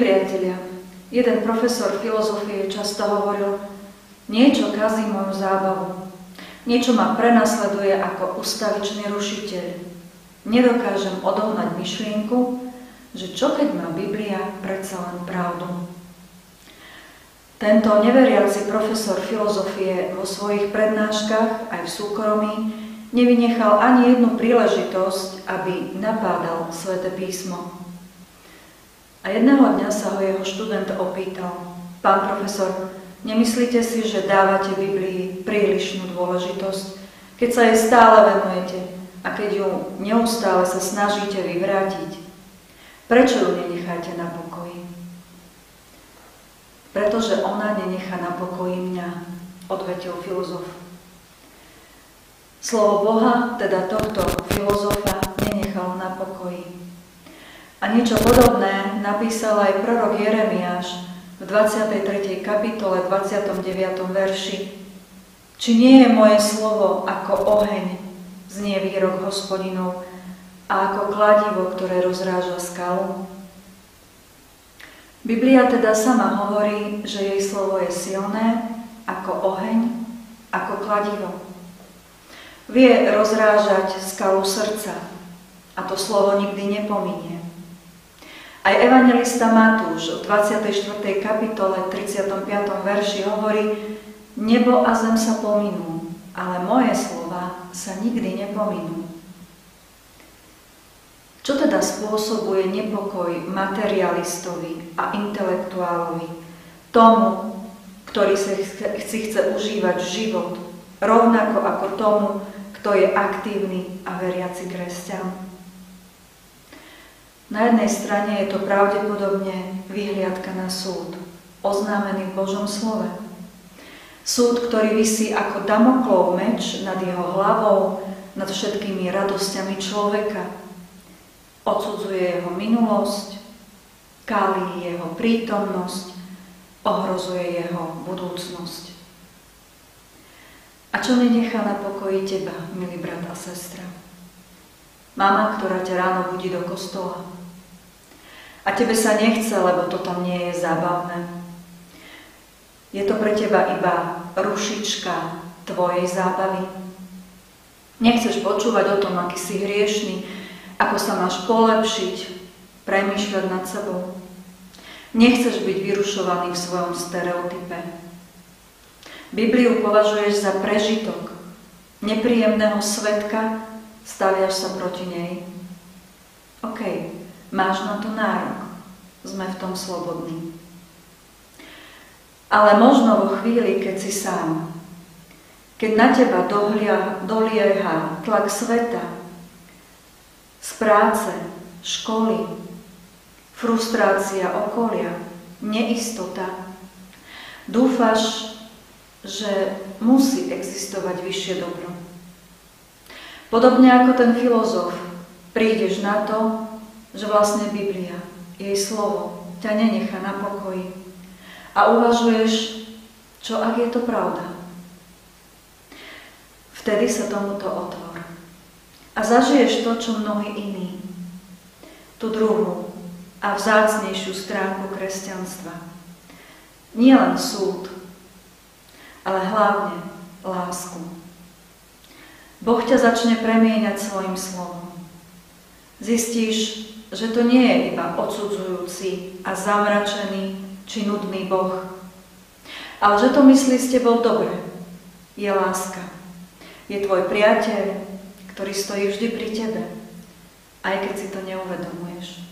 Priatelia, jeden profesor filozofie často hovoril, niečo kazí moju zábavu, niečo ma prenasleduje ako ustavičný rušiteľ. Nedokážem odohnať myšlienku, že čo keď má Biblia predsa len pravdu. Tento neveriaci profesor filozofie vo svojich prednáškach aj v súkromí nevynechal ani jednu príležitosť, aby napádal sväté písmo. A jedného dňa sa ho jeho študent opýtal, pán profesor, nemyslíte si, že dávate Biblii prílišnú dôležitosť, keď sa jej stále venujete a keď ju neustále sa snažíte vyvrátiť? Prečo ju nenecháte na pokoji? Pretože ona nenechá na pokoji mňa, odvetil filozof. Slovo Boha, teda tohto filozofa, nenechalo na pokoji. A niečo podobné napísal aj prorok Jeremiáš v 23. kapitole 29. verši. Či nie je moje slovo ako oheň, znie výrok hospodinov, a ako kladivo, ktoré rozráža skalu? Biblia teda sama hovorí, že jej slovo je silné ako oheň, ako kladivo. Vie rozrážať skalu srdca a to slovo nikdy nepominie. Aj evangelista Matúš v 24. kapitole 35. verši hovorí, nebo a zem sa pominú, ale moje slova sa nikdy nepominú. Čo teda spôsobuje nepokoj materialistovi a intelektuálovi, tomu, ktorý si chce užívať život, rovnako ako tomu, kto je aktívny a veriaci kresťan? Na jednej strane je to pravdepodobne vyhliadka na súd, oznámený v Božom slove. Súd, ktorý vysí ako damoklov meč nad jeho hlavou, nad všetkými radosťami človeka. Odsudzuje jeho minulosť, kálí jeho prítomnosť, ohrozuje jeho budúcnosť. A čo nenechá na pokoji teba, milý brat a sestra? Mama, ktorá ťa ráno budí do kostola, a tebe sa nechce, lebo to tam nie je zábavné. Je to pre teba iba rušička tvojej zábavy. Nechceš počúvať o tom, aký si hriešný, ako sa máš polepšiť, premýšľať nad sebou. Nechceš byť vyrušovaný v svojom stereotype. Bibliu považuješ za prežitok, nepríjemného svetka, staviaš sa proti nej. OK, Máš na to nárok. Sme v tom slobodní. Ale možno vo chvíli, keď si sám, keď na teba dohlia, dolieha tlak sveta, z práce, školy, frustrácia okolia, neistota, dúfaš, že musí existovať vyššie dobro. Podobne ako ten filozof, prídeš na to, že vlastne Biblia, jej slovo, ťa nenechá na pokoji. A uvažuješ, čo ak je to pravda. Vtedy sa tomuto otvor. A zažiješ to, čo mnohí iní. Tú druhú a vzácnejšiu stránku kresťanstva. Nie len súd, ale hlavne lásku. Boh ťa začne premieňať svojim slovom. Zistíš, že to nie je iba odsudzujúci a zamračený či nudný Boh, ale že to myslí s tebou dobre. Je láska. Je tvoj priateľ, ktorý stojí vždy pri tebe, aj keď si to neuvedomuješ.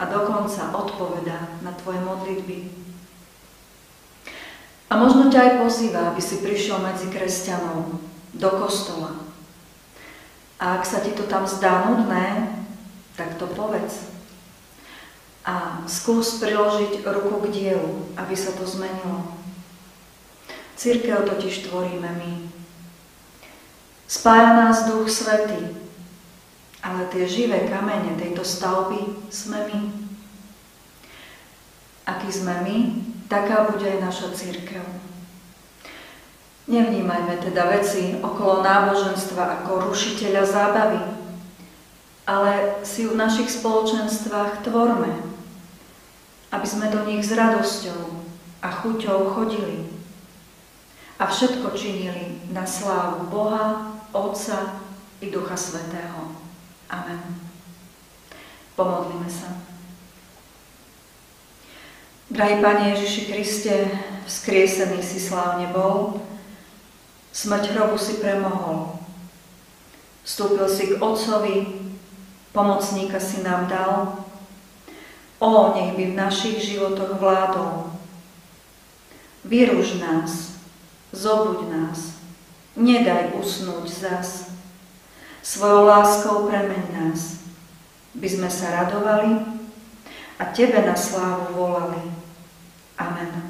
A dokonca odpovedá na tvoje modlitby. A možno ťa aj pozýva, aby si prišiel medzi kresťanov do kostola. A ak sa ti to tam zdá nudné, tak to povedz. A skús priložiť ruku k dielu, aby sa to zmenilo. Církev totiž tvoríme my. Spája nás Duch Svetý, ale tie živé kamene tejto stavby sme my. Aký sme my, taká bude aj naša církev. Nevnímajme teda veci okolo náboženstva ako rušiteľa zábavy, ale si v našich spoločenstvách tvorme, aby sme do nich s radosťou a chuťou chodili a všetko činili na slávu Boha, Otca i Ducha Svetého. Amen. Pomodlíme sa. Drahý Pane Ježiši Kriste, vzkriesený si slávne bol, Smrť hrobu si premohol. Vstúpil si k Otcovi, pomocníka si nám dal. O, nech by v našich životoch vládol. Vyruž nás, zobuď nás, nedaj usnúť zas. Svojou láskou premeň nás, by sme sa radovali a Tebe na slávu volali. Amen.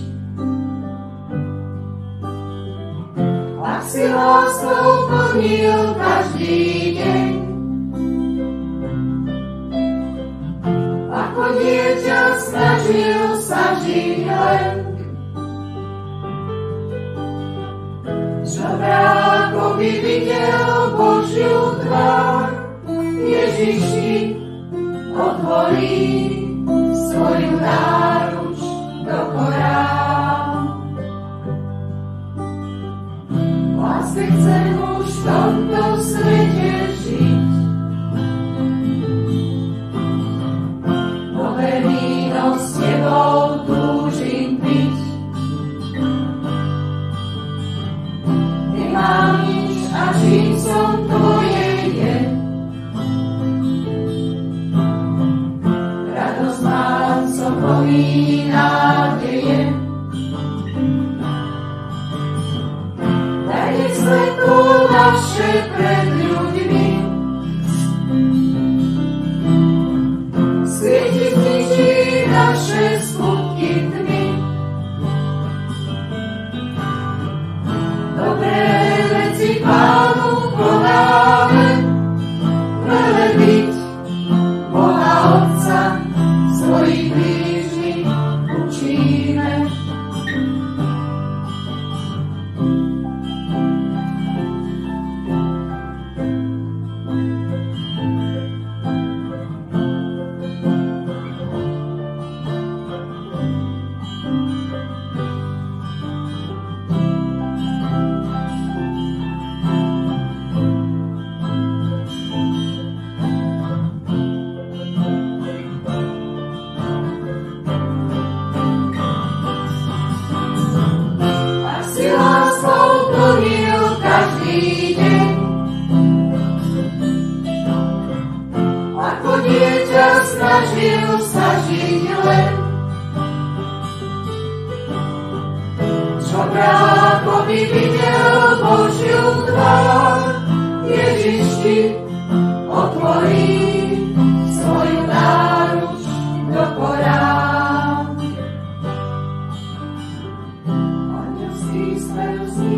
si láskou plnil každý deň. Ako dieťa snažil sa žiť len. by videl Božiu tvár, Ježiši otvorí svoju náruč do korálu. lásky chcem už v tomto svete žiť. Nové víno s tebou túžim piť. Nemám a čím som tvoje je. Radosť mám, som aby videl Božiu tvár. Ježiš ti otvorí svoju náruč do porán. si spev znie